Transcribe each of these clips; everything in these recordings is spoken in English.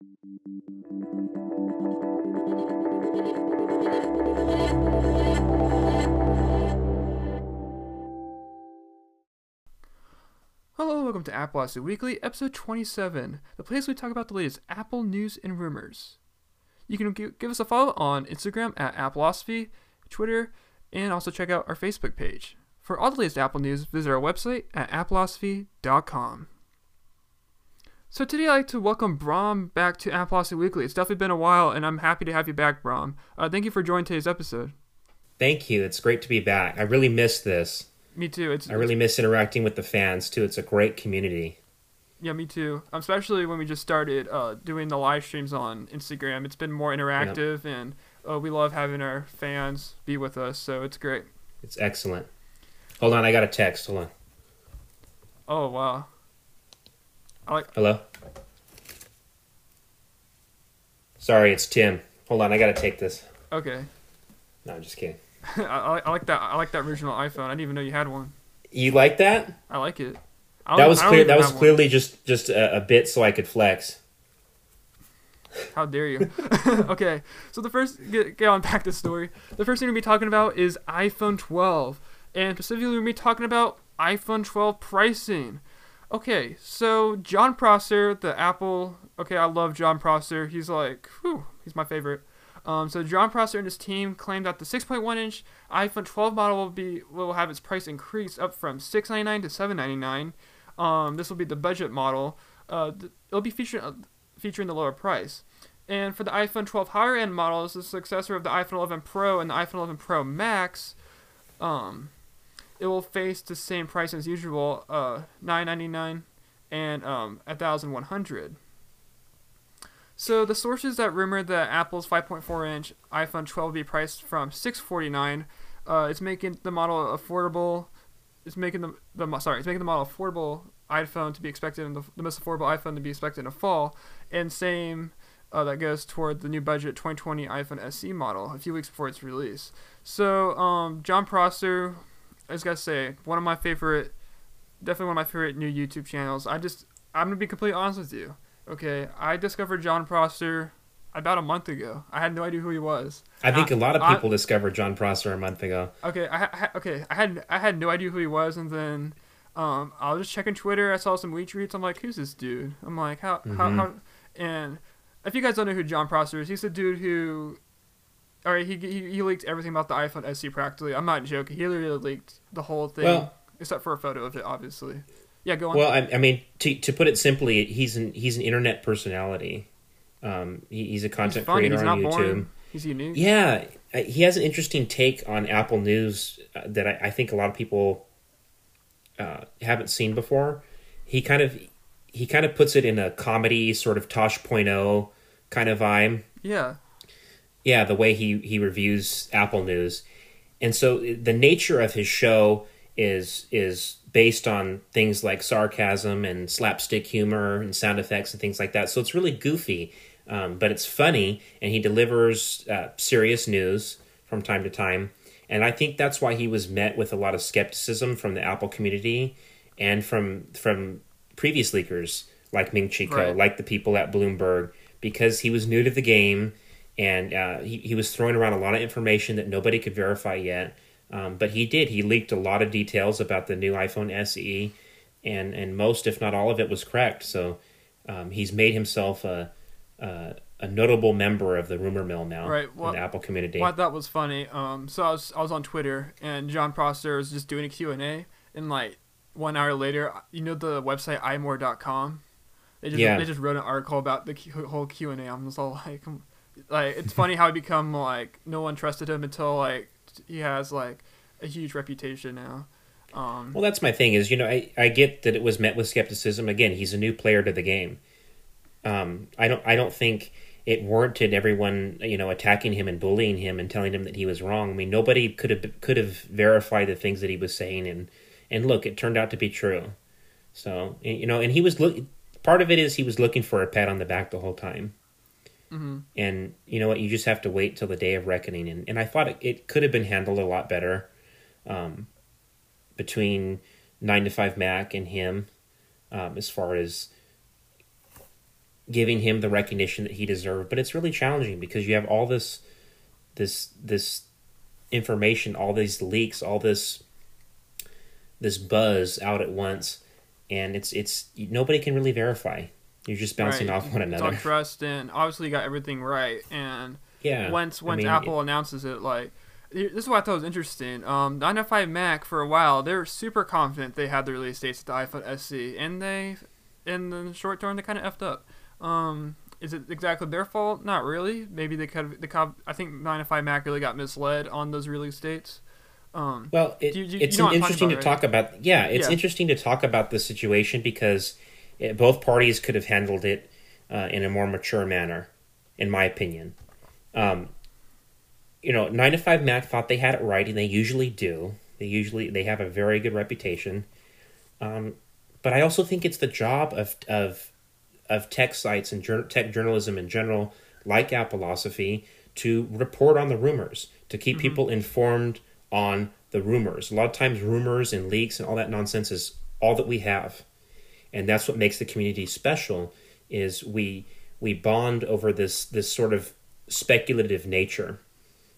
Hello, welcome to Appleosophy Weekly, episode 27, the place we talk about the latest Apple news and rumors. You can give us a follow on Instagram at Appleosophy, Twitter, and also check out our Facebook page. For all the latest Apple news, visit our website at appleosophy.com. So today I'd like to welcome Brom back to Appleosophy Weekly. It's definitely been a while, and I'm happy to have you back, Brom. Uh, thank you for joining today's episode. Thank you. It's great to be back. I really miss this. Me too. It's I really miss interacting with the fans too. It's a great community. Yeah, me too. Especially when we just started uh, doing the live streams on Instagram. It's been more interactive, and uh, we love having our fans be with us. So it's great. It's excellent. Hold on, I got a text. Hold on. Oh wow. I like. Hello. Sorry, it's Tim. Hold on, I gotta take this. Okay. No, I'm just kidding. I, I, I like that. I like that original iPhone. I didn't even know you had one. You like that? I like it. I That was clear. That was have one. clearly just just a, a bit so I could flex. How dare you? okay, so the first get, get on back to story. The first thing we're gonna be talking about is iPhone 12, and specifically we're gonna be talking about iPhone 12 pricing. Okay, so Jon Prosser, the Apple. Okay, I love Jon Prosser. He's like, whew, he's my favorite. Um, so Jon Prosser and his team claimed that the 6.1 inch iPhone 12 model will be will have its price increase up from 6.99 to 7.99. Um, this will be the budget model. Uh, it'll be featuring uh, featuring the lower price. And for the iPhone 12 higher end models, the successor of the iPhone 11 Pro and the iPhone 11 Pro Max, um, it will face the same price as usual, uh, 9.99 and um, 1,100. So the sources that rumored that Apple's 5.4 inch iPhone 12 will be priced from 649, uh, it's making the model affordable. It's making the the sorry, it's making the model affordable iPhone to be expected in the, the most affordable iPhone to be expected in the fall, and same uh, that goes toward the new budget 2020 iPhone SE model a few weeks before its release. So um, Jon Prosser, I just gotta say, one of my favorite, definitely one of my favorite new YouTube channels. I just I'm gonna be completely honest with you. Okay, I discovered Jon Prosser about a month ago. I had no idea who he was. I think I- a lot of I- people discovered Jon Prosser a month ago. Okay, I, ha- okay, I had I had no idea who he was, and then um, I was just checking Twitter. I saw some retweets. I'm like, who's this dude? I'm like, how how, Mhm. how and if you guys don't know who Jon Prosser is, he's the dude who, all right, he, he he leaked everything about the iPhone SE practically. I'm not joking. He literally leaked the whole thing, Well- except for a photo of it, obviously. Yeah, go on. Well, I, I mean, to to put it simply, he's an he's an internet personality. Um, he, he's a he's content funny. creator He's on not YouTube. boring. He's unique. Yeah, he has an interesting take on Apple News uh, that I, I think a lot of people uh, haven't seen before. He kind of he kind of puts it in a comedy sort of Tosh.0 kind of vibe. Yeah. Yeah, the way he he reviews Apple News, and so the nature of his show is is based on things like sarcasm and slapstick humor and sound effects and things like that. So it's really goofy, um, but it's funny, and he delivers uh, serious news from time to time. And I think that's why he was met with a lot of skepticism from the Apple community and from from previous leakers like Ming Chi Kuo, Right. like the people at Bloomberg, because he was new to the game and uh, he, he was throwing around a lot of information that nobody could verify yet. Um, but he did. He leaked a lot of details about the new iPhone SE, and and most, if not all of it, was correct. So um, he's made himself a, a a notable member of the rumor mill now Right, in well, the Apple community. I thought was funny. Um, so I was I was on Twitter and Jon Prosser was just doing a Q and A, and like one hour later, you know the website imore.com. They just Yeah. they just wrote an article about the whole Q and A. I'm just all like, um, like it's funny how he become like no one trusted him until like he has like a huge reputation now. Um, Well, that's my thing. Is you know I, I get that it was met with skepticism. Again, he's a new player to the game. Um, I don't I don't think it warranted everyone you know attacking him and bullying him and telling him that he was wrong. I mean, nobody could have could have verified the things that he was saying, and and look, it turned out to be true. So you know, and he was look. Part of it is he was looking for a pat on the back the whole time. Mhm. And you know what? You just have to wait till the day of reckoning. And, and I thought it, it could have been handled a lot better um, between 9 to 5 Mac and him um, as far as giving him the recognition that he deserved. But it's really challenging because you have all this this this information, all these leaks, all this this buzz out at once, and it's it's nobody can really verify. You're just bouncing Right. off one another. on trust, and obviously you got everything right. And Yeah. once I once mean, Apple announces it, like this is what I thought was interesting. Um, the 9to5Mac for a while they were super confident they had the release dates of the iPhone SE, and they in the short term they kind of effed up. Um, is it exactly their fault? Not really. Maybe they could. have- They could. have- I think 9to5Mac really got misled on those release dates. Um, Well, it, you- you- it's you know interesting talking to about, talk about. Yeah, it's Yeah. interesting to talk about the situation because it, both parties could have handled it uh, in a more mature manner, in my opinion. Um, you know, nine to five Mac thought they had it right, and they usually do. They usually they have a very good reputation. Um, but I also think it's the job of of of tech sites and jour- tech journalism in general, like Appleosophy, to report on the rumors, to keep people informed on the rumors. A lot of times, rumors and leaks and all that nonsense is all that we have, and that's what makes the community special. Is we we bond over this this sort of speculative nature,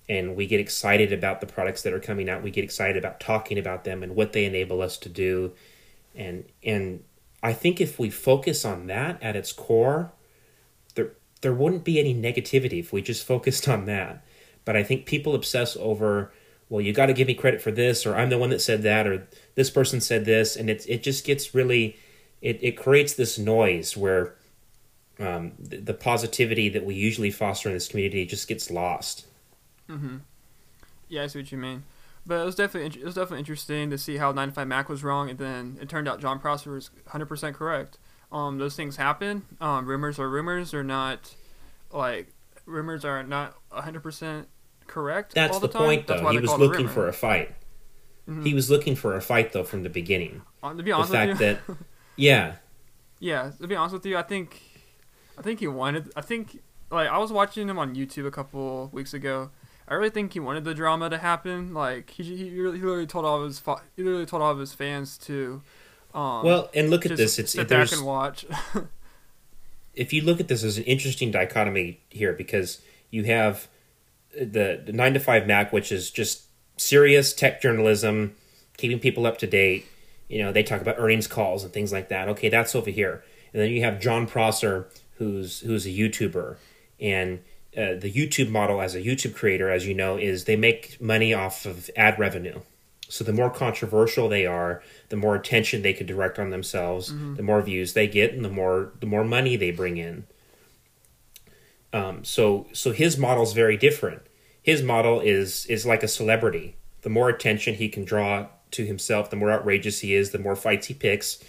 and we get excited about the products that are coming out. We get excited about talking about them and what they enable us to do, and and I think if we focus on that at its core, there there wouldn't be any negativity if we just focused on that. But I think people obsess over, well, you got to give me credit for this, or I'm the one that said that, or this person said this, and it it just gets really, it it creates this noise where. Um, the, the positivity that we usually foster in this community just gets lost. Yeah, I see what you mean. But it was definitely it was definitely interesting to see how 9to5Mac was wrong, and then it turned out Jon Prosser was 100% correct. Um, those things happen. Um, rumors are rumors. They're not like rumors are not 100% correct. That's all the, the, time. point, That's though. He was call it a looking for a fight. Mhm. He was looking for a fight, though, from the beginning. To be The fact that, yeah, yeah, to be honest with you, I think, I think he wanted. I think like I was watching him on YouTube a couple weeks ago. I really think he wanted the drama to happen. Like he he really, he literally told all of his fa- he literally told all of his fans to. Um, well, and look at this. It's sit back and watch. if you look at this as an interesting dichotomy here because you have the, the 9 to 5 mac which is just serious tech journalism keeping people up to date you know they talk about earnings calls and things like that okay that's over here and then you have jon prosser who's who's a youtuber and uh, the youtube model as a youtube creator as you know is they make money off of ad revenue so the more controversial they are, the more attention they could direct on themselves, the more views they get, and the more the more money they bring in. Um, so so his model is very different. His model is is like a celebrity. The more attention he can draw to himself, the more outrageous he is, the more fights he picks,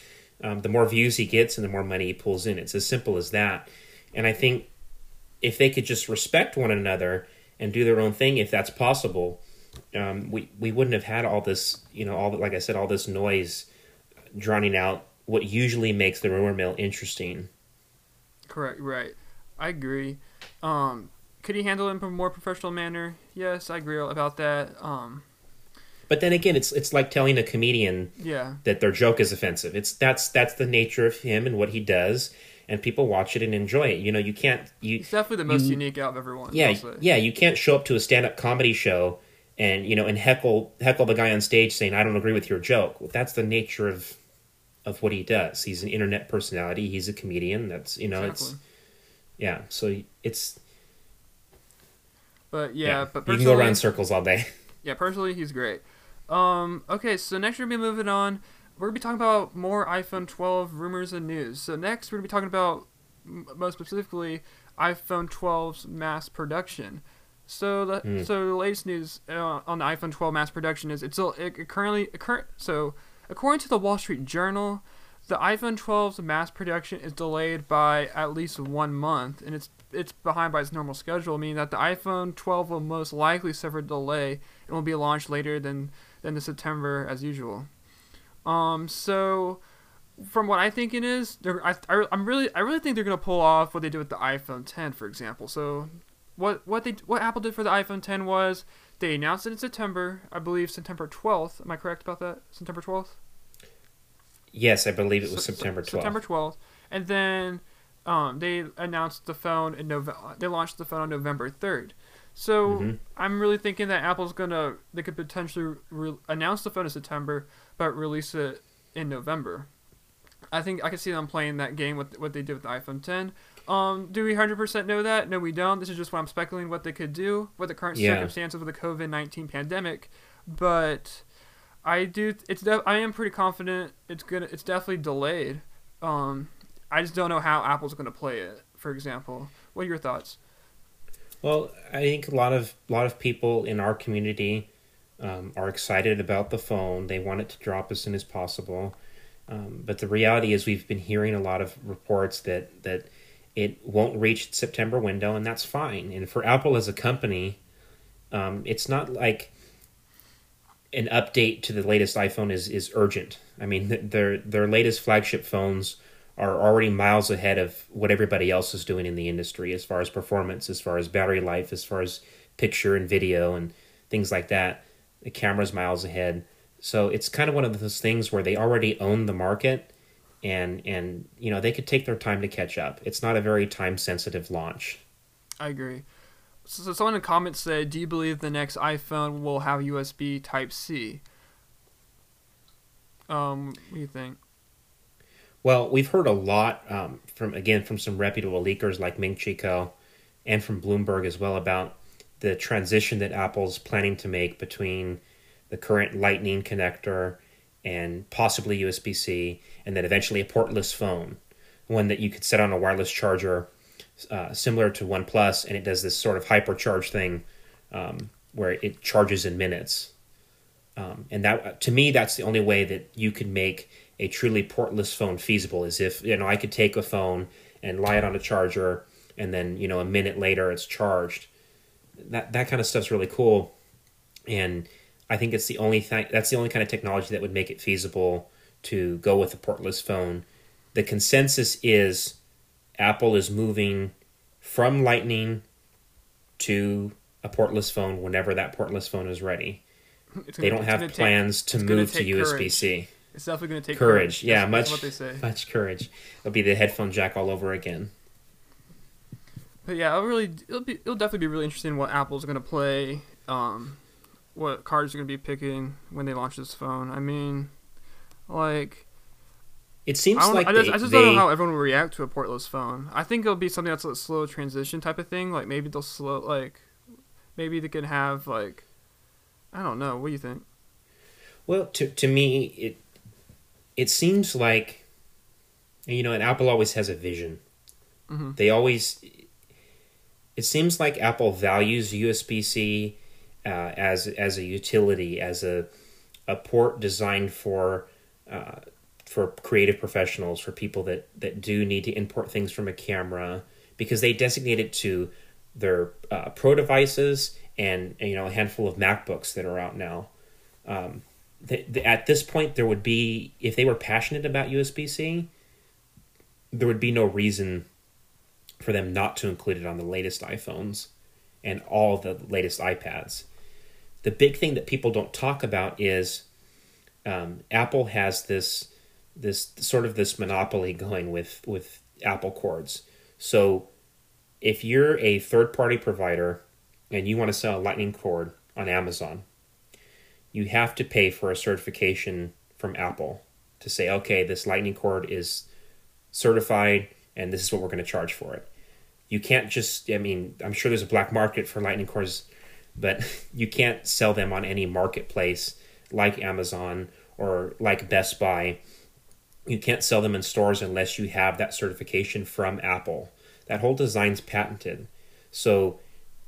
um, the more views he gets, and the more money he pulls in. It's as simple as that. And I think if they could just respect one another and do their own thing, if that's possible, um, we we wouldn't have had all this, you know, all like I said, all this noise drowning out what usually makes the rumor mill interesting. Correct. Right. I agree. Um, could he handle it in a more professional manner? Yes, I agree about that. Um, But then again, it's it's like telling a comedian yeah. that their joke is offensive. It's that's that's the nature of him and what he does, and people watch it and enjoy it. You know, you can't you He's definitely the most you- unique out of everyone. yeah yeah you can't show up to a stand up comedy show and you know and heckle heckle the guy on stage saying I don't agree with your joke. Well, that's the nature of of what he does. He's an internet personality. He's a comedian. That's you know it's yeah. So it's But yeah, but you can go around circles all day. yeah, personally, he's great. Um, okay, so next we're gonna be moving on. We're gonna be talking about more iPhone 12 rumors and news. So next we're gonna be talking about, m- most specifically, iPhone 12's mass production. So the Mm. so the latest news uh, on the iPhone 12 mass production is it's still it, it currently it current so according to the Wall Street Journal, the iPhone 12's mass production is delayed by at least one month, and it's it's behind by its normal schedule, meaning that the iPhone 12 will most likely suffer a delay and will be launched later than than the September as usual. Um, so from what I think it is, they're, I, I I'm really I really think they're gonna pull off what they did with the iPhone 10, for example. So what what they what Apple did for the iPhone 10 was they announced it in September, I believe September 12th. Am I correct about that? September 12th. Yes, I believe it was Se- se- September twelfth. September 12th. And then um, they announced the phone in November. They launched the phone on November third. So Mhm. I'm really thinking that Apple's gonna they could potentially re- announce the phone in September, but release it in November. I think I can see them playing that game with what they did with the iPhone 10. Um, do we 100% know that? No, we don't. This is just what I'm speculating what they could do with the current Yeah. circumstances with the COVID 19 pandemic. But I do. It's def- I am pretty confident it's gonna. It's definitely delayed. Um, I just don't know how Apple's gonna play it. For example, what are your thoughts? Well, I think a lot of lot of people in our community um, are excited about the phone. They want it to drop as soon as possible. Um, but the reality is, we've been hearing a lot of reports that that it won't reach September window, and that's fine. And for Apple as a company, um, it's not like an update to the latest iPhone is is urgent. I mean, their their latest flagship phones are already miles ahead of what everybody else is doing in the industry as far as performance, as far as battery life, as far as picture and video and things like that. The camera's miles ahead. So it's kind of one of those things where they already own the market and and you know, they could take their time to catch up. It's not a very time sensitive launch. I agree. So, so someone in the comments said, "Do you believe the next iPhone will have USB Type C?" Um, what do you think? Well, we've heard a lot um, from again from some reputable leakers like Ming Chi Kuo and from Bloomberg as well about the transition that Apple's planning to make between the current Lightning connector and possibly USB C, and then eventually a portless phone, one that you could set on a wireless charger, uh, similar to OnePlus, and it does this sort of hypercharge thing um, where it charges in minutes. Um, and that, to me, that's the only way that you could make a truly portless phone feasible. Is if you know I could take a phone and lie it on a charger, and then you know a minute later it's charged. That that kind of stuff's really cool, and I think it's the only thing. That's the only kind of technology that would make it feasible to go with a portless phone. The consensus is Apple is moving from Lightning to a portless phone whenever that portless phone is ready. It's They gonna- don't have gonna take- plans to move to USB. C. It's definitely going to take Courage, courage. yeah, much that's what they say. much courage. It'll be the headphone jack all over again. But yeah, it'll really, it'll be, it'll definitely be really interesting what Apple's going to play. Um, what cards they're going to be picking when they launch this phone. I mean, like It seems I, like I just, they, I just they- don't know how everyone will react to a portless phone. I think it'll be something that's a slow transition type of thing. Like maybe they'll slow, like maybe they can have like, I don't know. What do you think? Well, to to me, it it seems like you know, and Apple always has a vision. Mhm. They always. It seems like Apple values USB C uh, as as a utility, as a a port designed for uh, for creative professionals, for people that that do need to import things from a camera, because they designate it to their uh, pro devices and you know a handful of MacBooks that are out now. Um, at this point, there would be if they were passionate about USB C, there would be no reason for them not to include it on the latest iPhones and all the latest iPads. The big thing that people don't talk about is um, Apple has this this sort of this monopoly going with with Apple cords. So if you're a third party provider and you want to sell a Lightning cord on Amazon, you have to pay for a certification from Apple to say, okay, this Lightning cord is certified and this is what we're going to charge for it. You can't just, I mean, I'm sure there's a black market for Lightning cords, but you can't sell them on any marketplace like Amazon or like Best Buy. You can't sell them in stores unless you have that certification from Apple. That whole design's patented. So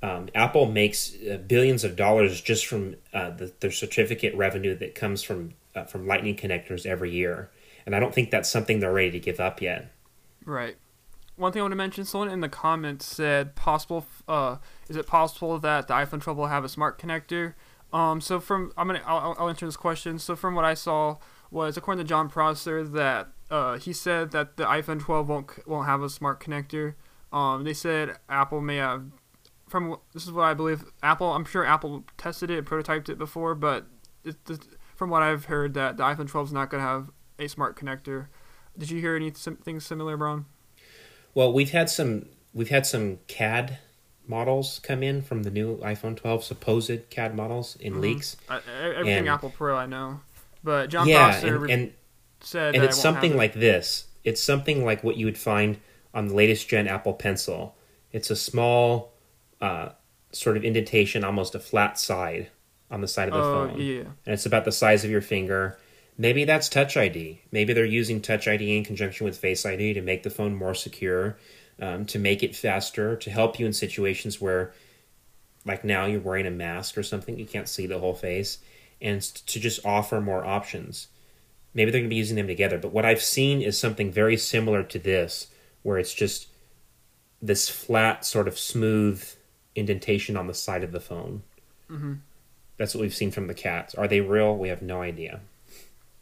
um, Apple makes uh, billions of dollars just from uh, the, the certificate revenue that comes from uh, from Lightning connectors every year, and I don't think that's something they're ready to give up yet. Right. One thing I want to mention: someone in the comments said, "Possible? Uh, is it possible that the iPhone 12 will have a smart connector?" Um, so from I'm gonna I'll, I'll answer this question. So from what I saw was according to Jon Prosser that uh, he said that the iPhone 12 won't won't have a smart connector. Um, they said Apple may have. From this is what I believe. Apple, I'm sure Apple tested it, prototyped it before, but it, it, from what I've heard, that the iPhone 12 is not going to have a smart connector. Did you hear anything similar, Braun? Well, we've had some we've had some CAD models come in from the new iPhone 12 supposed CAD models in mm-hmm. leaks. I, everything And- Apple Pro I know, but John yeah, Foster and, and said and that it's it something like this. It's something like what you would find on the latest gen Apple Pencil. It's a small uh, sort of indentation, almost a flat side on the side of the Oh phone, yeah, and it's about the size of your finger. Maybe that's Touch ID. Maybe they're using Touch ID in conjunction with Face ID to make the phone more secure, um, to make it faster, to help you in situations where, like now, you're wearing a mask or something, you can't see the whole face, and to just offer more options. Maybe they're going to be using them together. But what I've seen is something very similar to this, where it's just this flat, sort of smooth indentation on the side of the phone. hmm That's what we've seen from the CADs. Are they real? We have no idea.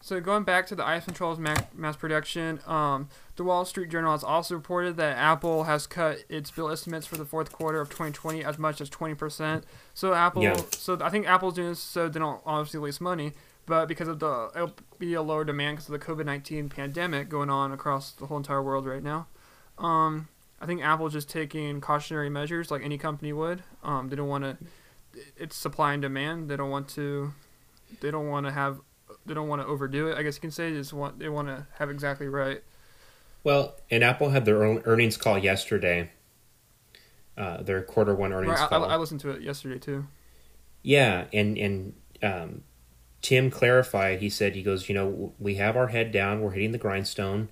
So going back to the 12's mass, mass production, um, the Wall Street Journal has also reported that Apple has cut its bill estimates for the fourth quarter of 2020 as much as 20%. So Apple, Yeah. so I think Apple's doing this so they don't obviously lose money, but because of the it'll be a lower demand because of the COVID-19 pandemic going on across the whole entire world right now. Um, I think Apple's just taking cautionary measures like any company would. Um, they don't want to. It's supply and demand. They don't want to. They don't want to have they don't want to overdo it. I guess you can say they just want they want to have exactly right. Well, and Apple had their own earnings call yesterday. Uh, their quarter one earnings Right, I, call. I, I listened to it yesterday too. Yeah, and and um, Tim clarified. He said he goes, you know, we have our head down. We're hitting the grindstone,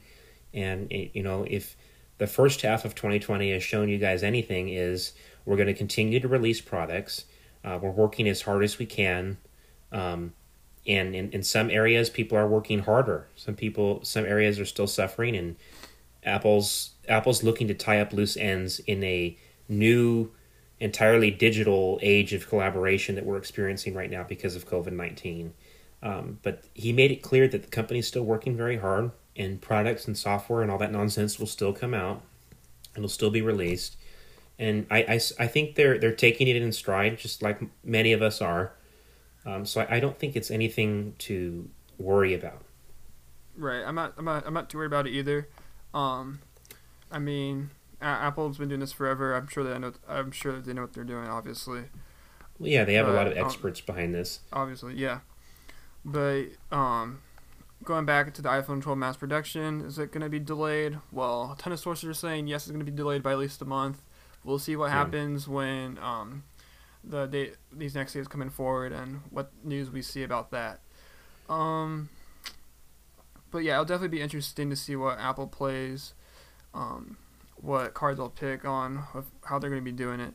and eh, you know, if the first half of 2020 has shown you guys anything, is we're going to continue to release products. Uh, we're working as hard as we can. Um, and in, in some areas, people are working harder. Some people, some areas are still suffering, and Apple's Apple's looking to tie up loose ends in a new entirely digital age of collaboration that we're experiencing right now because of COVID 19. Um, but he made it clear that the company's still working very hard, and products and software and all that nonsense will still come out. It'll still be released. And I I think they're they're taking it in stride, just like many of us are. Um, so I, I don't think it's anything to worry about. Right. I'm not. I'm not. I'm not too worried about it either. Um, I mean, Apple's been doing this forever. I'm sure they know. I'm sure that they know what they're doing. Obviously. Well, yeah, they have a lot of um, experts behind this. Obviously, yeah. But um, going back to the iPhone 12 mass production, is it going to be delayed? Well, a ton of sources are saying yes, it's going to be delayed by at least a month. We'll see what Yeah. happens when um, the date these next days coming forward and what news we see about that. Um, but yeah, it'll definitely be interesting to see what Apple plays, um, what cards they'll pick on, how they're going to be doing it.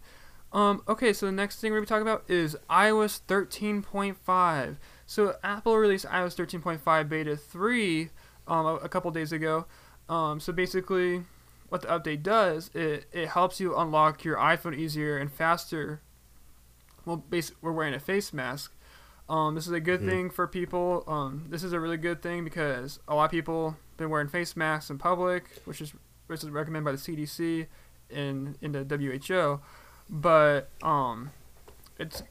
Um, okay, so the next thing we're going to be talking about is iOS 13.5. So Apple released iOS 13.5 Beta 3 um, a, a couple days ago. Um, so basically, what the update does, it, it helps you unlock your iPhone easier and faster. Well, basically, we're wearing a face mask. Um, this is a good Mhm. thing for people. Um, this is a really good thing because a lot of people been wearing face masks in public, which is which is recommended by the CDC and in the WHO. But um, it's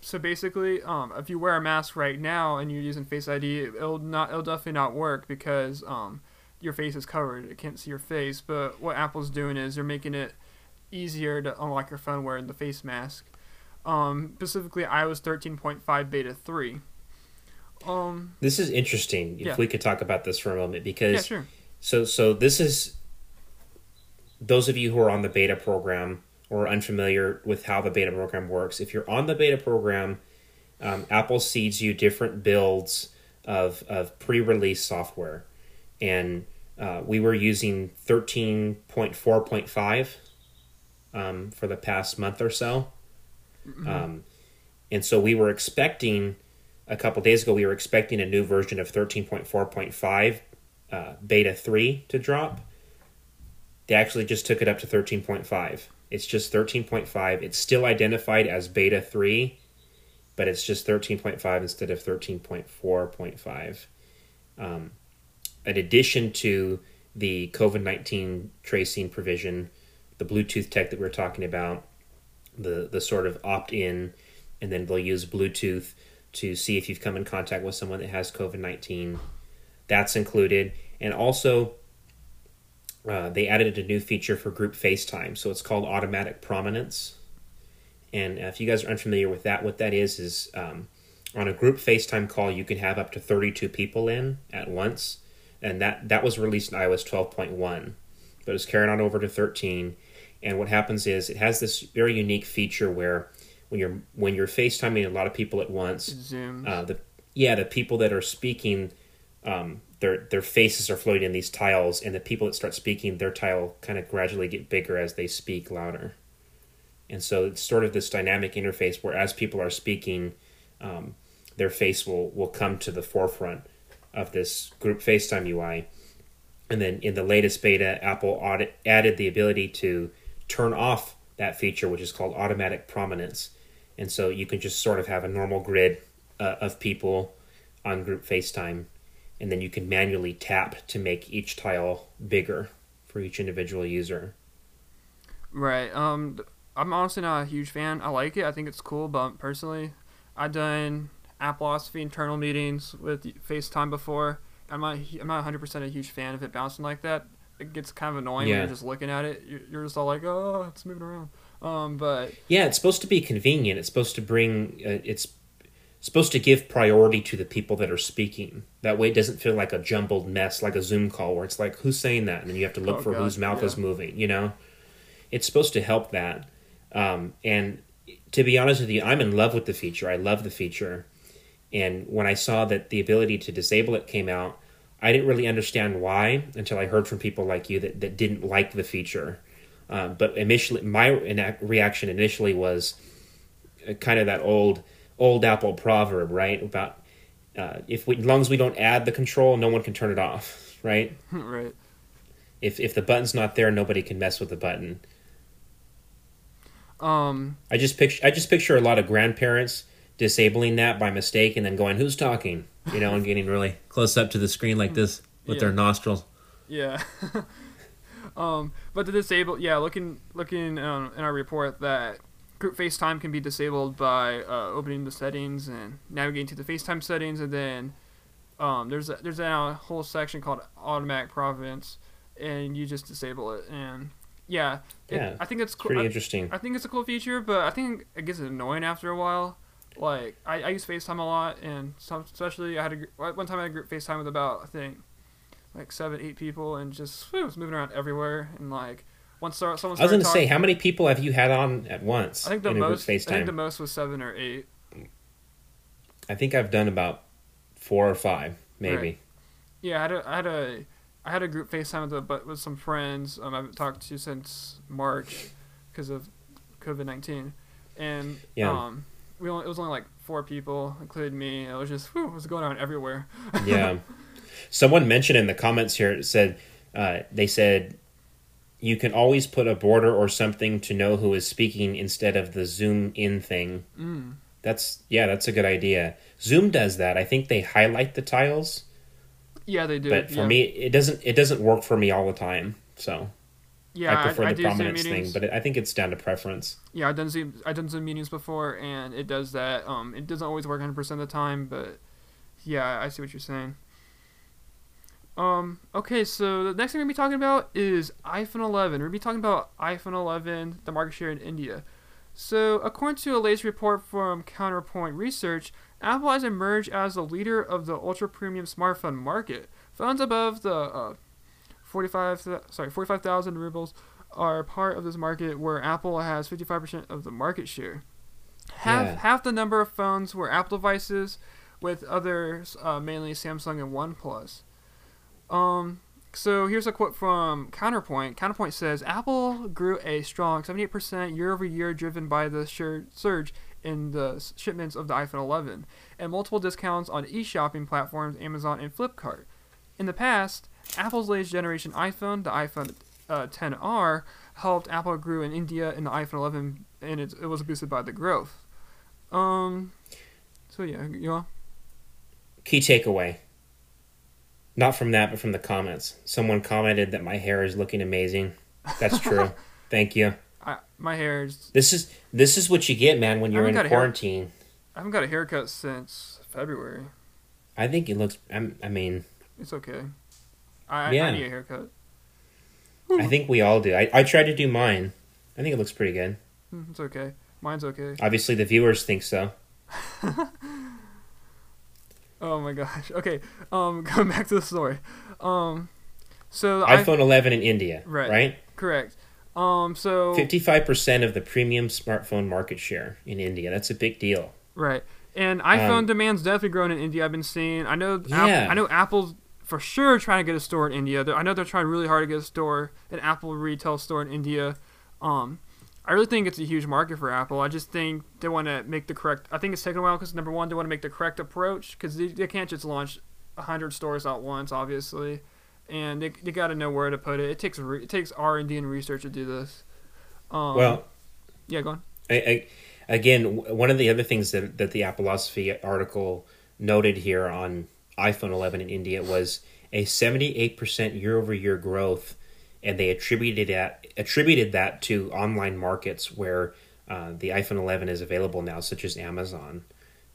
so basically, um, if you wear a mask right now and you're using Face ID, it'll not, it'll definitely not work because um, your face is covered. It can't see your face. But what Apple's doing is they're making it easier to unlock your phone wearing the face mask. Um, specifically, iOS 13.5 Beta 3. Um, This is interesting. If Yeah. we could talk about this for a moment, because yeah, sure. So so this is those of you who are on the beta program or unfamiliar with how the beta program works. If you're on the beta program, um, Apple seeds you different builds of of pre-release software, and uh, we were using thirteen point four point five um, for the past month or so, um, and so we were expecting a couple days ago we were expecting a new version of thirteen point four point five uh, beta 3 to drop. They actually just took it up to 13.5 it's just 13.5 it's still identified as beta 3 but it's just 13.5 instead of 13.4.5 um, in addition to the covid-19 tracing provision the bluetooth tech that we are talking about the the sort of opt-in and then they'll use bluetooth to see if you've come in contact with someone that has covid-19 that's included. And also uh, they added a new feature for group FaceTime. So it's called automatic prominence. And if you guys are unfamiliar with that, what that is is um, on a group FaceTime call, you can have up to 32 people in at once. And that, that was released in iOS 12.1, but it's carried on over to 13. And what happens is it has this very unique feature where when you're when you're FaceTiming a lot of people at once, uh, the yeah the people that are speaking um, their their faces are floating in these tiles and the people that start speaking their tile kind of gradually get bigger as they speak louder. And so it's sort of this dynamic interface where as people are speaking um, their face will will come to the forefront of this group FaceTime UI and then in the latest beta Apple audit, added the ability to turn off that feature which is called automatic prominence. And so you can just sort of have a normal grid uh, of people on group FaceTime, and then you can manually tap to make each tile bigger for each individual user. Right. Um, I'm honestly not a huge fan. I like it. I think it's cool, but personally, I've done Appleosophy internal meetings with FaceTime before. I'm not. I'm not 100 percent a huge fan of it bouncing like that. It gets kind of annoying when Yeah. you're just looking at it. You're, you're just all like, oh, it's moving around. Um, but Yeah, it's supposed to be convenient. It's supposed to bring. Uh, it's supposed to give priority to the people that are speaking. That way, it doesn't feel like a jumbled mess, like a Zoom call where it's like, who's saying that, and then you have to look Oh, for God, whose mouth yeah. is moving. You know, it's supposed to help that. Um, and to be honest with you, I'm in love with the feature. I love the feature. And when I saw that the ability to disable it came out, I didn't really understand why until I heard from people like you that, that didn't like the feature. Um, but initially, my reaction initially was uh, kind of that old old Apple proverb, right? About uh, if we, as long as we don't add the control, no one can turn it off, right? right. If if the button's not there, nobody can mess with the button. Um, I just picture I just picture a lot of grandparents disabling that by mistake and then going, "Who's talking?" You know, and getting really close up to the screen like this with their nostrils. Yeah. um, but the disable, yeah, looking looking um, in our report that group FaceTime can be disabled by uh, opening the settings and navigating to the FaceTime settings, and then um, there's a, there's now a whole section called automatic prominence, and you just disable it, and yeah, it, Yeah, I think it's cool. Pretty I, interesting. I think it's a cool feature, but I think it gets annoying after a while. Like I, I use FaceTime a lot, and some, especially I had a, one time I had a group FaceTime with about I think like seven, eight people, and just whew, it was moving around everywhere. And like once someone I was going to say, how many people have you had on at once I think the most I think FaceTime? the most was seven or eight. I think I've done about four or five, maybe. Right. Yeah, I had a I had a I had a group FaceTime with a, but with some friends um, I haven't talked to since March because of COVID nineteen, and Yeah. um we only, it was only like four people, including me. It was just whew, it was going on everywhere. yeah. Someone mentioned in the comments here it said uh, they said you can always put a border or something to know who is speaking instead of the zoom in thing. Mm. That's yeah, that's a good idea. Zoom does that. I think they highlight the tiles, Yeah, they do. but for yeah. me it doesn't it doesn't work for me all the time. So yeah, I prefer I, the Zoom prominence thing, but I think it's down to preference. Yeah, I've done Zoom. I've done Zoom meetings before, and it does that. Um, it doesn't always work 100 percent of the time, but yeah, I see what you're saying. Um, okay, so the next thing we're gonna be talking about is iPhone 11. We're gonna be talking about iPhone 11, the market share in India. So, according to a latest report from Counterpoint Research, Apple has emerged as the leader of the ultra premium smartphone market. Phones above the uh, 45, th- sorry, 45,000 rupees are part of this market where Apple has 55% of the market share. Half Yeah. half the number of phones were Apple devices, with others uh, mainly Samsung and OnePlus. Um, so here's a quote from Counterpoint. Counterpoint says Apple grew a strong 78% year over year, driven by the sur- surge in the shipments of the iPhone 11 and multiple discounts on e-shopping platforms Amazon and Flipkart. In the past, Apple's latest generation iPhone, the iPhone uh, 10R, helped Apple grew in India in the iPhone 11, and it, it was boosted by the growth. Um, so yeah, you know, Key takeaway. Not from that, but from the comments. Someone commented that my hair is looking amazing. That's true. Thank you. I, my hair is. This is this is what you get, man, when you're in a hair- quarantine. I haven't got a haircut since February. I think it looks. I'm, I mean, It's okay. I, I- Yeah. I need a haircut. I think we all do. I, I tried to do mine. I think it looks pretty good. Mm, It's okay. Mine's okay. Obviously, the viewers think so. Oh my gosh. Okay. Um, going back to the story. Um, so iPhone 11 in India, Right. right? correct. Um, so 55% of the premium smartphone market share in India. That's a big deal. right, and iPhone Um, demand's definitely grown in India. I've been seeing. I know. Yeah. Apple, I know Apple's for sure trying to get a store in India. I know they're trying really hard to get a store, an Apple retail store in India. Um, I really think it's a huge market for Apple. I just think they want to make the correct. I think it's taken a while because number one, they want to make the correct approach because they, they can't just launch hundred stores at once, obviously, and they, they got to know where to put it. It takes re, it takes R and D and research to do this. Um, well, yeah, go on. I, I, again, one of the other things that, that the Appleosophy article noted here on iPhone 11 in India was a 78% year over year growth, and they attributed that attributed that to online markets where uh, the iPhone 11 is available now, such as Amazon.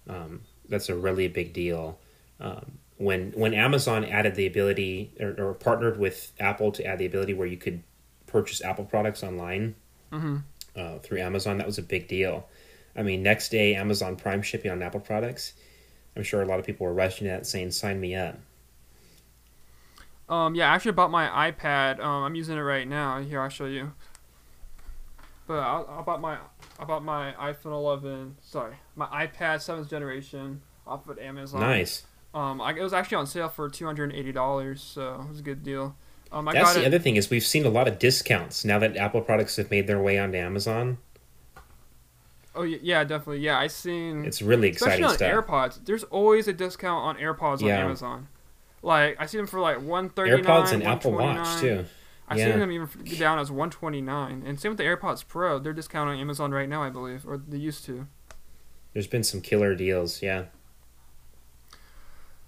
Um, that's a really big deal. Um, when when Amazon added the ability or, or partnered with Apple to add the ability where you could purchase Apple products online Mm-hmm. uh, through Amazon, that was a big deal. I mean, next day Amazon Prime shipping on Apple products. I'm sure a lot of people were rushing that, saying, "Sign me up." Um, yeah, I actually bought my iPad. Um, I'm using it right now. Here, I'll show you. But I, I bought my I bought my iPhone 11. Sorry, my iPad seventh generation off of Amazon. Nice. Um, I, it was actually on sale for two hundred and eighty dollars, so it was a good deal. Um, I That's the it. other thing is we've seen a lot of discounts now that Apple products have made their way onto Amazon. oh yeah, yeah, definitely. Yeah, I've seen. It's really especially exciting on stuff. AirPods. There's always a discount on AirPods on Amazon. Like I see them for like one thirty nine. AirPods and Apple Watch too. I Yeah. seen them even down as 129, and same with the AirPods Pro. They're discounted on Amazon right now, I believe, or they used to. There's been some killer deals. Yeah.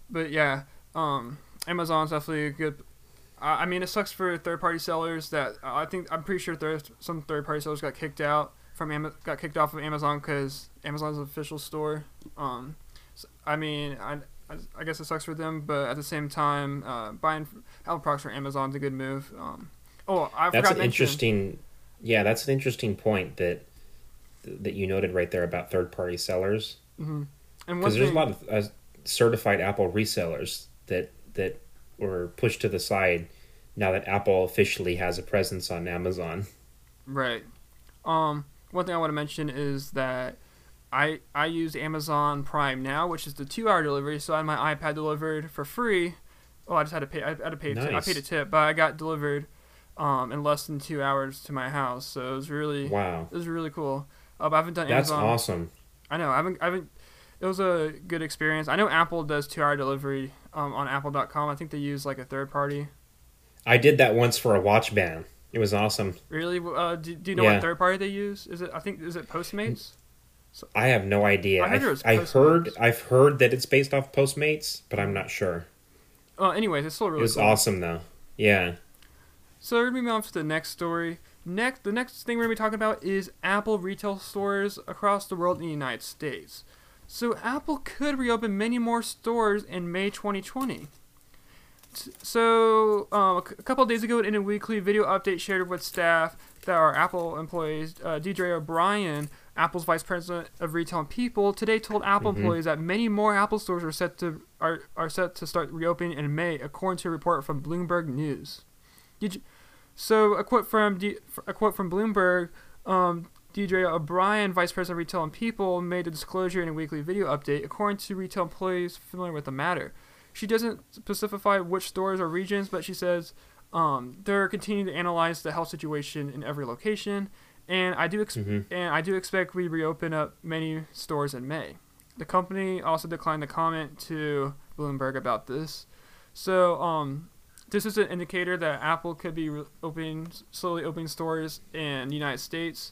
But yeah, um, Amazon's definitely a good. I mean, it sucks for third-party sellers that uh, I think I'm pretty sure there's some third-party sellers got kicked out from Ama- got kicked off of Amazon because Amazon's an official store. Um, s I mean, I, I I guess it sucks for them, but at the same time, uh, buying Apple products from Amazon's a good move. Um, oh, I That's forgot an interesting. Yeah, that's an interesting point that that you noted right there about third party sellers. hmm And one because there's a lot of uh, certified Apple resellers that that were pushed to the side now that Apple officially has a presence on Amazon. Right. Um, one thing I want to mention is that I I use Amazon Prime now, which is the two-hour delivery. So I had my iPad delivered for free. Oh, I just had to pay. I had to pay. a tip. I paid a tip, but I got delivered um, in less than two hours to my house. So it was really Wow, it was really cool. Uh, but I haven't done that's Amazon. That's awesome. I know. I haven't. I haven't. It was a good experience. I know Apple does two-hour delivery um, on Apple.com. I think they use like a third party. I did that once for a watch band. It was awesome. Really? Uh, do, do you know Yeah. what third party they use? Is it? I think is it Postmates? I have no idea. I I, heard it was I heard I've heard that it's based off Postmates, but I'm not sure. Uh, anyways, it's still really it was cool. awesome though. Yeah. So we're gonna move on to the next story. Next, the next thing we're gonna be talking about is Apple retail stores across the world in the United States. So Apple could reopen many more stores in May 2020. So um, a couple of days ago, in a weekly video update shared with staff that are Apple employees, uh, Deirdre O'Brien, Apple's vice president of retail and people, today told Apple Mhm. employees that many more Apple stores are set to are, are set to start reopening in May, according to a report from Bloomberg News. Did you, so a quote from a quote from Bloomberg. Um, Deirdre O'Brien, Vice President of Retail and People, made a disclosure in a weekly video update, according to retail employees familiar with the matter. She doesn't specify which stores or regions, but she says um, they're continuing to analyze the health situation in every location, and I do ex- Mhm. and I do expect we reopen up many stores in May. The company also declined to comment to Bloomberg about this. So, um, this is an indicator that Apple could be re- opening slowly opening stores in the United States.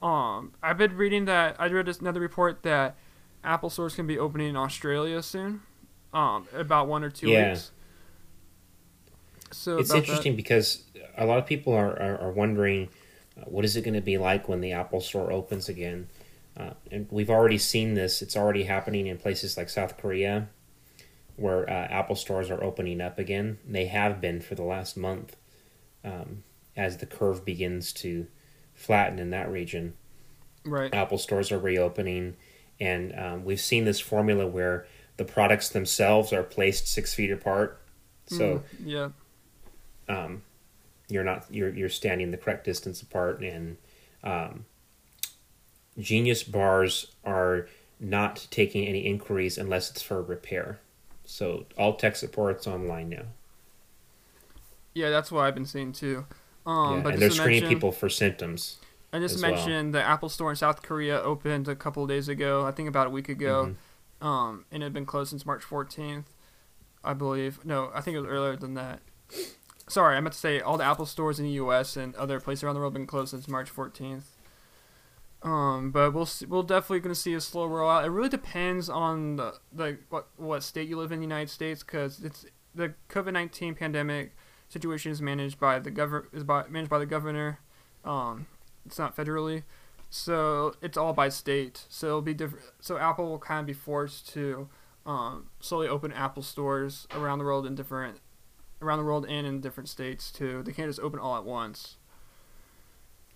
Um, I've been reading that I read another report that Apple stores can be opening in Australia soon. Um, about one or two Yeah. weeks. So it's about that- interesting because a lot of people are, are, are wondering what is it going to be like when the Apple Store opens again. Uh, and we've already seen this; it's already happening in places like South Korea, where uh, Apple stores are opening up again. They have been for the last month. Um, as the curve begins to flatten in that region. Right. Apple stores are reopening, and um, we've seen this formula where the products themselves are placed six feet apart. So Mm, yeah. um, you're not you're you're standing the correct distance apart, and um, Genius bars are not taking any inquiries unless it's for repair. So all tech support's online now. Yeah, that's what I've been seeing too. Um, yeah, but and they're screening mention, people for symptoms. I just as well. mentioned the Apple Store in South Korea opened a couple of days ago. I think about a week ago, mm-hmm. um, and it had been closed since March 14th, I believe. No, I think it was earlier than that. Sorry, I meant to say all the Apple stores in the U.S. and other places around the world have been closed since March 14th. Um, but we'll see, we'll definitely gonna see a slow rollout. It really depends on the, the what what state you live in the United States because it's the COVID nineteen pandemic situation is managed by the governor is by managed by the governor. Um, it's not federally, so it's all by state. So it'll be different. So Apple will kind of be forced to um, slowly open Apple stores around the world in different around the world and in different states too. They can't just open all at once.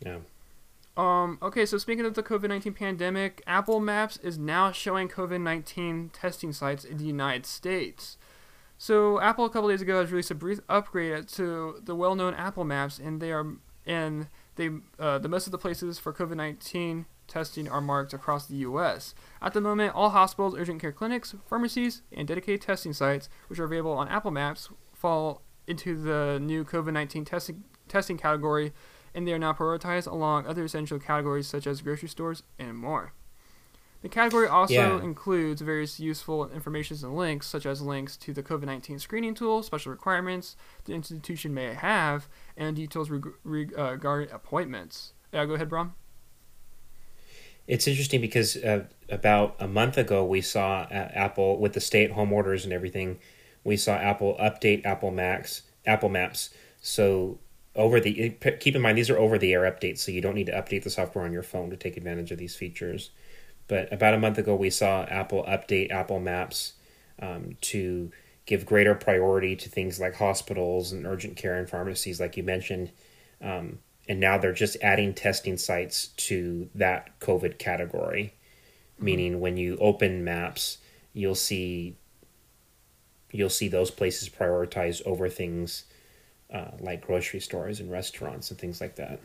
Yeah. Um, okay, so speaking of the COVID 19 pandemic, Apple Maps is now showing COVID 19 testing sites in the United States. So Apple a couple days ago has released a brief upgrade to the well-known Apple Maps, and they are and they uh, the most of the places for COVID 19 testing are marked across the U.S. At the moment, all hospitals, urgent care clinics, pharmacies, and dedicated testing sites, which are available on Apple Maps, fall into the new COVID 19 testing testing category and they are now prioritized along other essential categories such as grocery stores and more. The category also Yeah. includes various useful information and links, such as links to the COVID 19 screening tool, special requirements the institution may have, and details reg- reg- uh, regarding appointments. Yeah, go ahead, Brom. It's interesting because uh, about a month ago we saw uh, Apple with the stay-at-home orders and everything. We saw Apple update Apple Max, Apple Maps. So over the keep in mind these are over-the-air updates, so you don't need to update the software on your phone to take advantage of these features. But about a month ago we saw Apple update Apple Maps um, to give greater priority to things like hospitals and urgent care and pharmacies, like you mentioned. Um, and now they're just adding testing sites to that COVID category. Meaning, when you open maps, you'll see you'll see those places prioritized over things uh, like grocery stores and restaurants and things like that.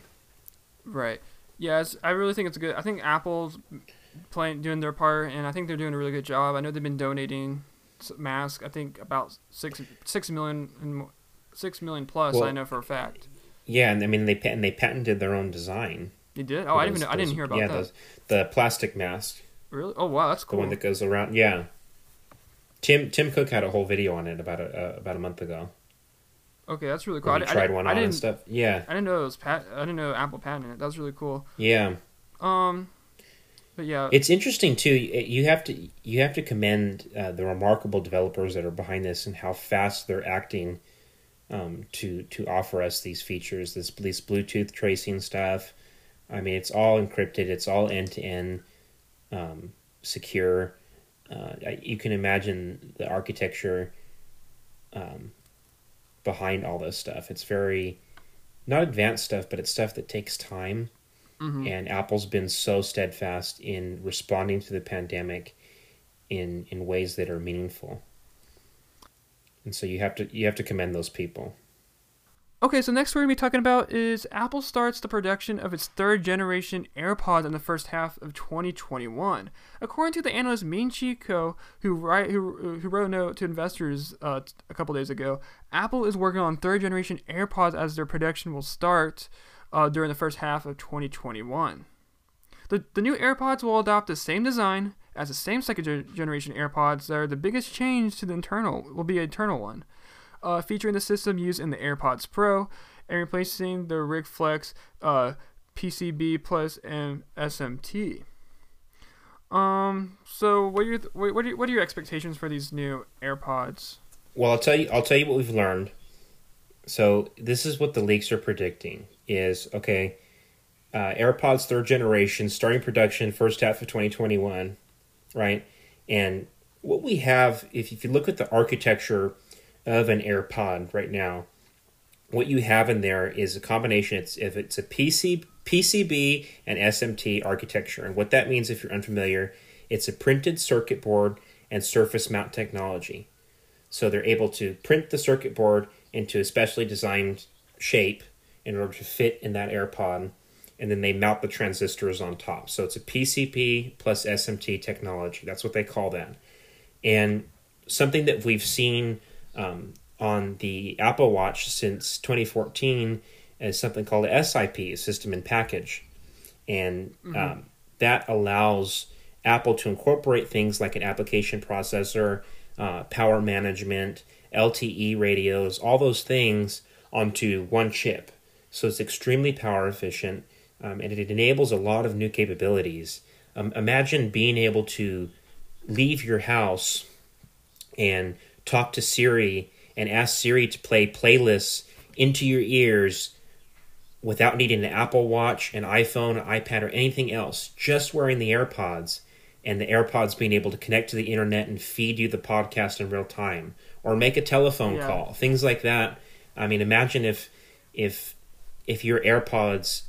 Right. Yes, I really think it's good. I think Apple's playing doing their part, and I think they're doing a really good job. I know they've been donating masks. I think about six six million and six million plus. Well- I know for a fact. Yeah, and I mean they and they patented their own design. You did? Oh, I didn't. Those- Even I didn't hear about that. yeah, that. those- the plastic mask, Really? Oh wow, that's cool. the one that goes around. Yeah, Tim Tim Cook had a whole video on it about a uh, about a month ago. okay, that's really cool. I, I tried didn't- one I on and stuff. Yeah, I didn't know it was pat. I didn't know Apple patented it. That was really cool. yeah. Um, but yeah, It's interesting too. You have to you have to commend uh, the remarkable developers that are behind this and how fast they're acting um, to to offer us these features. This this Bluetooth tracing stuff. I mean, it's all encrypted. It's all end to end secure. Uh, you can imagine the architecture um, behind all this stuff. It's very not advanced stuff, but it's stuff that takes time mhm. and Apple's been so steadfast in responding to the pandemic in in ways that are meaningful. And so you have to you have to commend those people. Okay, so next we're going to be talking about is Apple starts the production of its third generation AirPods in the first half of 2021. According to the analyst Ming-Chi Kuo, who, write, who, who wrote a note to investors uh, a couple days ago, Apple is working on third generation AirPods as their production will start uh, during the first half of 2021. The, the new AirPods will adopt the same design as the same second generation AirPods. That are the biggest change to the internal will be an internal one uh, featuring the system used in the AirPods Pro and replacing the rigid-flex uh, PCB Plus and SMT. Um. So, what are your th- what are, what are your expectations for these new AirPods? Well, I'll tell you I'll tell you what we've learned. So this is what the leaks are predicting is okay. Uh, AirPods third generation starting production first half of 2021, right? And what we have, if, if you look at the architecture of an AirPod right now, what you have in there is a combination. It's if it's a PC PCB and SMT architecture, and what that means, if you're unfamiliar, it's a printed circuit board and surface mount technology. So they're able to print the circuit board into a specially designed shape in order to fit in that AirPod, and then they mount the transistors on top. So it's a PCB plus SMT technology. That's what they call that. And something that we've seen um, on the Apple Watch since 2014 is something called a SIP, system in package. And mm-hmm. um, that allows Apple to incorporate things like an application processor, uh, power management, LTE radios, all those things onto one chip. So it's extremely power efficient um, and it enables a lot of new capabilities. Um, imagine being able to leave your house and talk to Siri and ask Siri to play playlists into your ears without needing an Apple Watch, an iPhone, an iPad, or anything else, just wearing the AirPods and the AirPods being able to connect to the internet and feed you the podcast in real time or make a telephone yeah. call, things like that. I mean, imagine if if if your AirPods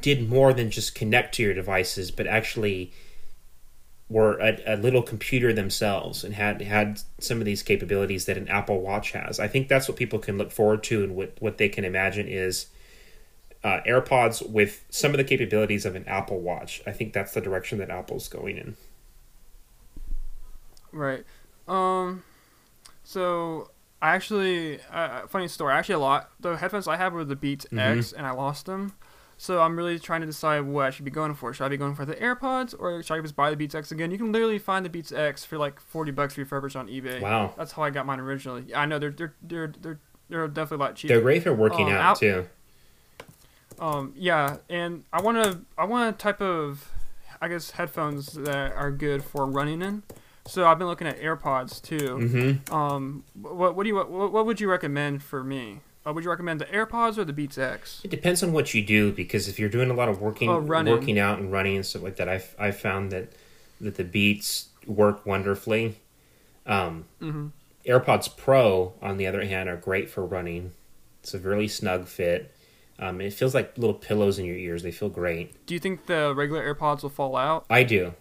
did more than just connect to your devices, but actually were a, a, little computer themselves and had had some of these capabilities that an Apple Watch has. I think that's what people can look forward to, and what what they can imagine is uh, AirPods with some of the capabilities of an Apple Watch. I think that's the direction that Apple's going in. Right. Um. So I actually, uh, funny story. Actually, a lot. The headphones I have were the Beats mm-hmm. X, and I lost them. So I'm really trying to decide what I should be going for. Should I be going for the AirPods or should I just buy the Beats X again? You can literally find the Beats X for like 40 bucks refurbished on eBay. Wow. That's how I got mine originally. Yeah, I know they're they're they're they're, they're definitely a lot cheaper. They're great for working um, out, out too. Um yeah, and I want to I want a type of I guess headphones that are good for running in. So I've been looking at AirPods too. Mm-hmm. Um what what do you what, what would you recommend for me? Uh, would you recommend the AirPods or the Beats X? It depends on what you do because if you're doing a lot of working, oh, working out and running and stuff like that, I've I've found that that the Beats work wonderfully. Um, mm-hmm. AirPods Pro, on the other hand, are great for running. It's a really snug fit. Um, it feels like little pillows in your ears. They feel great. Do you think the regular AirPods will fall out? I do,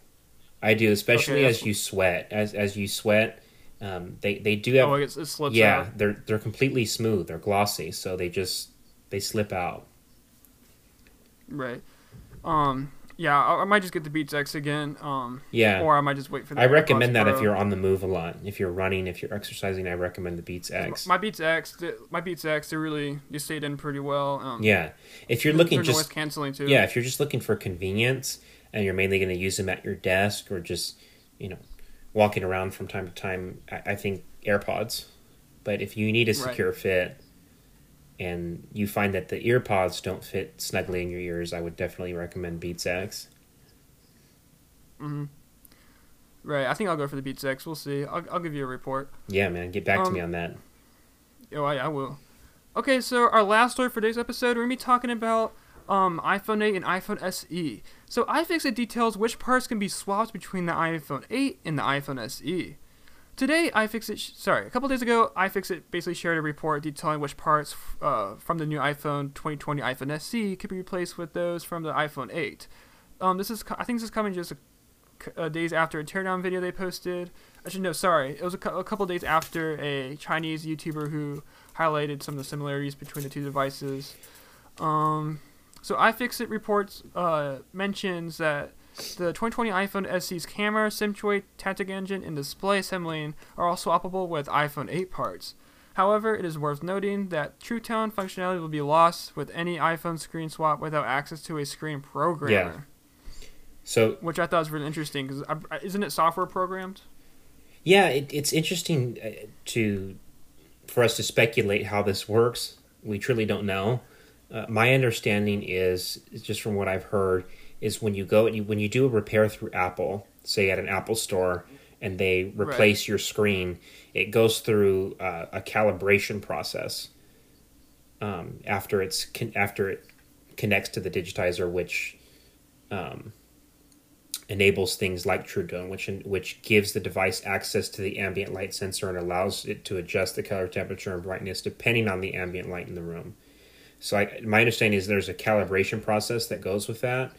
I do, especially okay, as you sweat. As as you sweat, um, they they do have. Oh, it, it slips yeah, out. they're they're completely smooth. They're glossy, so they just they slip out. Right. Um. Yeah, I, I might just get the Beats X again. Um. Yeah. Or I might just wait for. the I recommend that Pro. if you're on the move a lot. If you're running, if you're exercising, I recommend the Beats X. My Beats X, my Beats X, they really they stayed in pretty well. Um, yeah. If you're looking just noise canceling too. Yeah, if you're just looking for convenience and you're mainly going to use them at your desk or just you know walking around from time to time, I, I think AirPods. But if you need a secure right. fit and you find that the earpods don't fit snugly in your ears, I would definitely recommend Beats X. Mm-hmm. Right. I think I'll go for the Beats X. We'll see. I'll, I'll give you a report. Yeah, man. Get back um, to me um, on that. Oh, I, I will. Okay, so our last story for today's episode, we're going to be talking about um, iPhone 8 and iPhone SE. So iFixit details which parts can be swapped between the iPhone 8 and the iPhone SE. Today, iFixit, sorry, a couple days ago, iFixit basically shared a report detailing which parts uh, from the new iPhone 2020 iPhone SE could be replaced with those from the iPhone 8. Um, this is, I think this is coming just a, a days after a teardown video they posted. Actually, no, sorry, it was a, cu- a couple days after a Chinese YouTuber who highlighted some of the similarities between the two devices. Um, so iFixit reports uh, mentions that the 2020 iPhone SE's camera, SimChui, Taptic engine, and display assembling are all swappable with iPhone 8 parts. However, it is worth noting that True Tone functionality will be lost with any iPhone screen swap without access to a screen programmer. Yeah. So, which I thought was really interesting because isn't it software programmed? Yeah, it, it's interesting uh, to for us to speculate how this works. We truly don't know. Uh, my understanding is, just from what I've heard, is when you go when you do a repair through Apple, say at an Apple store, and they replace right. your screen, it goes through uh, a calibration process. Um, after it's con- after it connects to the digitizer, which um, enables things like True Tone, which which gives the device access to the ambient light sensor and allows it to adjust the color temperature and brightness depending on the ambient light in the room. So I, my understanding is there's a calibration process that goes with that,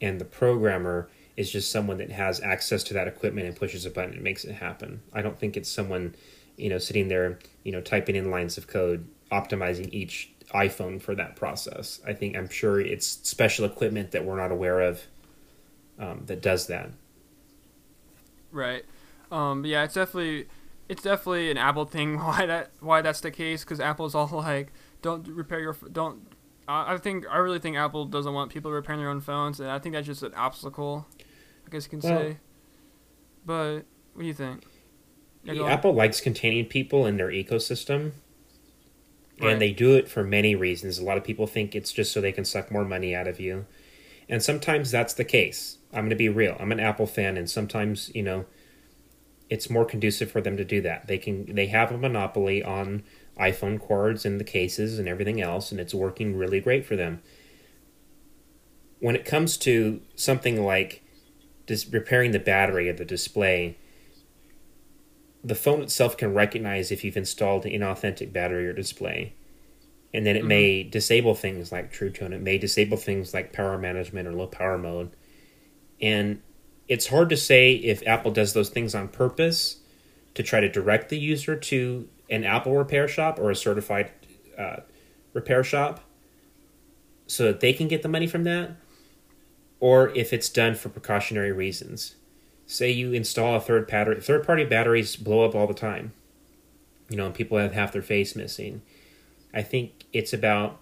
and the programmer is just someone that has access to that equipment and pushes a button and makes it happen. I don't think it's someone, you know, sitting there, you know, typing in lines of code optimizing each iPhone for that process. I think I'm sure it's special equipment that we're not aware of um, that does that. Right. Um, yeah, it's definitely it's definitely an Apple thing. Why that why that's the case? Because Apple's all like don't repair your don't. Uh, I think I really think Apple doesn't want people repairing their own phones, and I think that's just an obstacle. I guess you can well, say. But what do you think? Yeah, Apple likes containing people in their ecosystem. Right. And they do it for many reasons. A lot of people think it's just so they can suck more money out of you. And sometimes that's the case. I'm going to be real. I'm an Apple fan and sometimes, you know, it's more conducive for them to do that. They can they have a monopoly on iPhone cords and the cases and everything else, and it's working really great for them. When it comes to something like just repairing the battery of the display, the phone itself can recognize if you've installed an inauthentic battery or display. And then it mm-hmm. may disable things like True Tone. It may disable things like power management or low power mode. And it's hard to say if Apple does those things on purpose to try to direct the user to an Apple repair shop or a certified uh, repair shop so that they can get the money from that, or if it's done for precautionary reasons. Say you install a third battery, third party batteries blow up all the time, you know, people have half their face missing. I think it's about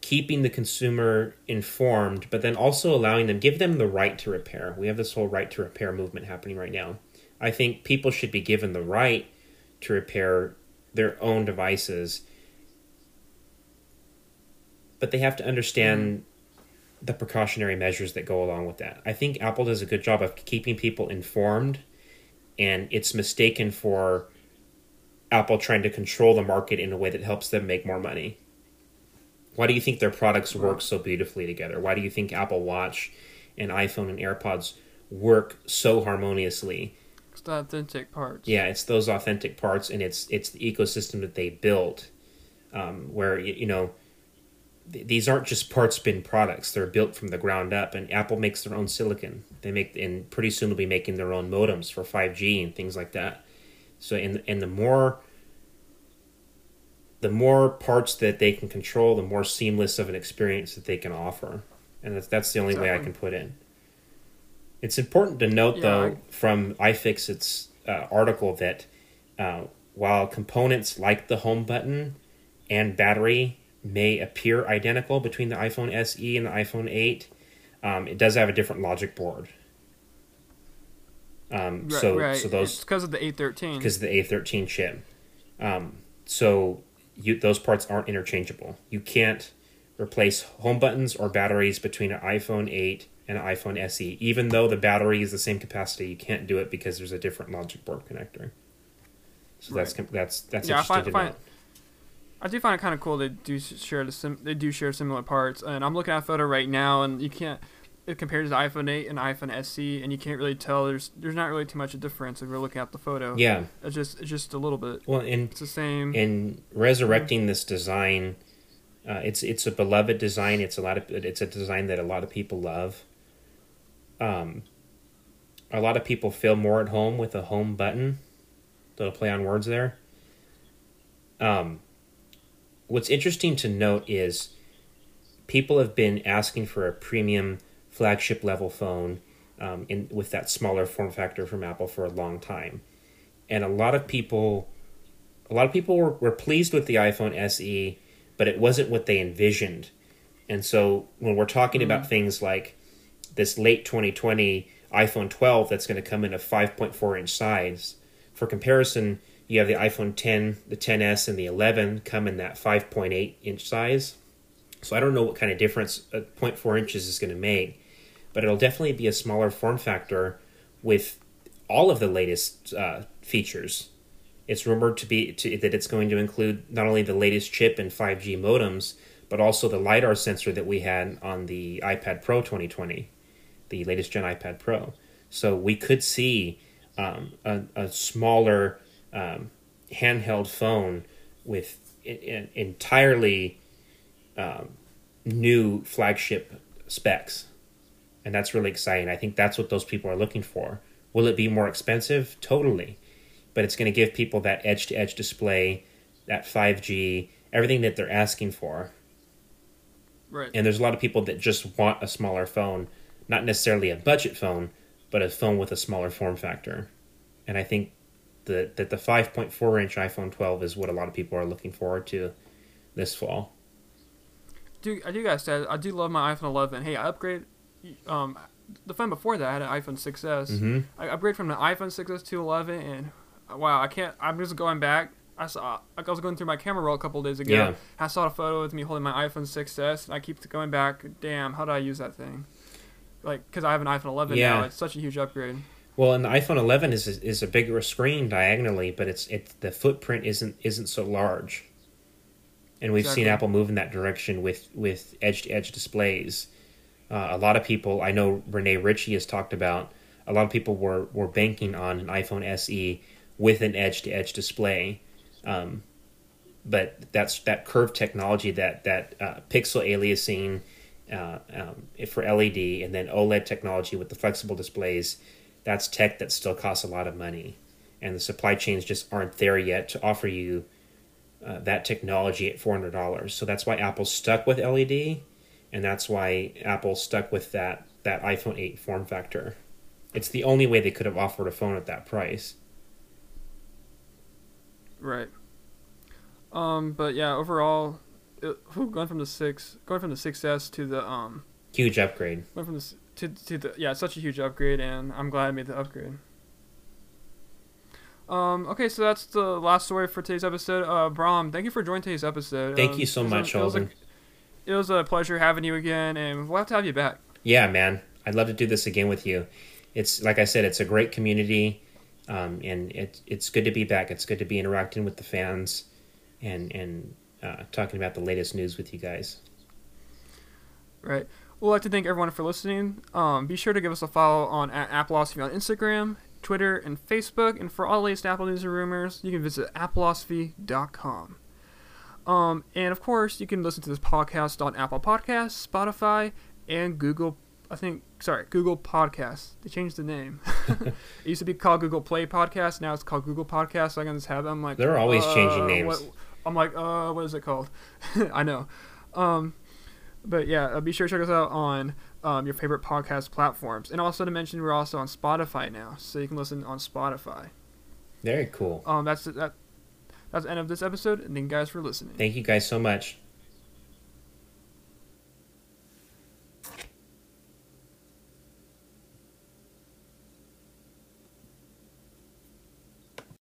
keeping the consumer informed, but then also allowing them, give them the right to repair. We have this whole right to repair movement happening right now. I think people should be given the right to repair their own devices, but they have to understand the precautionary measures that go along with that. I think Apple does a good job of keeping people informed, and it's mistaken for Apple trying to control the market in a way that helps them make more money. Why do you think their products work so beautifully together? Why do you think Apple Watch and iPhone and AirPods work so harmoniously? It's the authentic parts. Yeah, it's those authentic parts, and it's it's the ecosystem that they built, um, where you, you know th- these aren't just parts bin products; they're built from the ground up. And Apple makes their own silicon. They make, and pretty soon they'll be making their own modems for five G and things like that. So, and and the more the more parts that they can control, the more seamless of an experience that they can offer, and that's that's the only exactly. way I can put in. It's important to note, yeah, though, I... from iFixit's uh, article that uh, while components like the home button and battery may appear identical between the iPhone SE and the iPhone 8, um, it does have a different logic board. Um, right, so, right. so those because of the A13. Because of the A13 chip. Um, so you, those parts aren't interchangeable. You can't replace home buttons or batteries between an iPhone 8 and an iPhone SE. Even though the battery is the same capacity, you can't do it because there's a different logic board connector. So right. that's that's that's yeah, interesting I find, find, I do find it kind of cool they do share the sim- they do share similar parts, and I'm looking at a photo right now, and you can't it compares the iPhone 8 and iPhone SE, and you can't really tell. There's there's not really too much of a difference if you're looking at the photo. Yeah, it's just it's just a little bit. Well, and it's the same. In resurrecting this design, uh, it's it's a beloved design. It's a lot of it's a design that a lot of people love. Um, a lot of people feel more at home with a home button. They'll play on words there. Um, what's interesting to note is people have been asking for a premium flagship level phone um, in with that smaller form factor from Apple for a long time, and a lot of people, a lot of people were, were pleased with the iPhone SE, but it wasn't what they envisioned, and so when we're talking mm-hmm. about things like this late 2020 iPhone 12 that's going to come in a 5.4 inch size. For comparison, you have the iPhone 10, the 10s, and the 11 come in that 5.8 inch size. So I don't know what kind of difference a 0.4 inches is going to make, but it'll definitely be a smaller form factor with all of the latest uh, features. It's rumored to be to, that it's going to include not only the latest chip and 5G modems, but also the lidar sensor that we had on the iPad Pro 2020 the latest Gen iPad Pro. So we could see um, a, a smaller um, handheld phone with an entirely um, new flagship specs, and that's really exciting. I think that's what those people are looking for. Will it be more expensive? Totally, but it's going to give people that edge to edge display, that 5G, everything that they're asking for. Right. And there's a lot of people that just want a smaller phone, not necessarily a budget phone, but a phone with a smaller form factor. And I think the, that the 5.4 inch iPhone 12 is what a lot of people are looking forward to this fall. Do I do guys said I do love my iPhone 11. Hey, I upgrade. Um, the phone before that I had an iPhone 6s. Mm-hmm. I upgrade from the iPhone 6s to 11, and uh, wow, I can't. I'm just going back. I saw. Like I was going through my camera roll a couple days ago. Yeah. I saw a photo with me holding my iPhone 6s, and I keep going back. Damn, how did I use that thing? Like, because I have an iPhone 11 Yeah. now. It's such a huge upgrade. Well, and the iPhone 11 is is a bigger screen diagonally, but it's it the footprint isn't isn't so large. And we've seen Apple move in that direction with with edge to edge displays. Uh, a lot of people, I know Rene Ritchie has talked about. A lot of people were were banking on an iPhone SE with an edge to edge display, um, but that's that curved technology that that uh, pixel aliasing uh, um, for LED and then OLED technology with the flexible displays. That's tech that still costs a lot of money, and the supply chains just aren't there yet to offer you uh, that technology at four hundred dollars. So that's why Apple's stuck with LED, and that's why Apple stuck with that that iPhone eight form factor. It's the only way they could have offered a phone at that price. Right. Um, but yeah, overall, it, going from the six, going from the 6s to the um, Huge upgrade. went from the to to the yeah, such a huge upgrade, and I'm glad I made the upgrade. Um, okay, so that's the last story for today's episode. Uh, Brahm, thank you for joining today's episode. Thank Um, you so much, it was a- It was a pleasure having you again, and we'll have to have you back. Yeah, man, I'd love to do this again with you. It's like I said, it's a great community, um, and it, it's good to be back. It's good to be interacting with the fans, and and uh, talking about the latest news with you guys. Right. We'd like to thank everyone for listening. Um, be sure to give us a follow on at Appleosophy on Instagram, Twitter, and Facebook. And for all the latest Apple news and rumors, you can visit appleosophy.com. Um, and of course, you can listen to this podcast on Apple Podcasts, Spotify, and Google. I think, sorry, Google Podcasts. They changed the name. it used to be called Google Play Podcast. Now it's called Google Podcasts. So I can just have them like They're always changing uh, names. what- I'm like, uh, what is it called? I know. Um, but yeah, uh, be sure to check us out on um, your favorite podcast platforms. And also to mention, we're also on Spotify now, so you can listen on Spotify. Very cool. Um, that's that. That's the end of this episode, and thank you guys for listening. Thank you guys so much.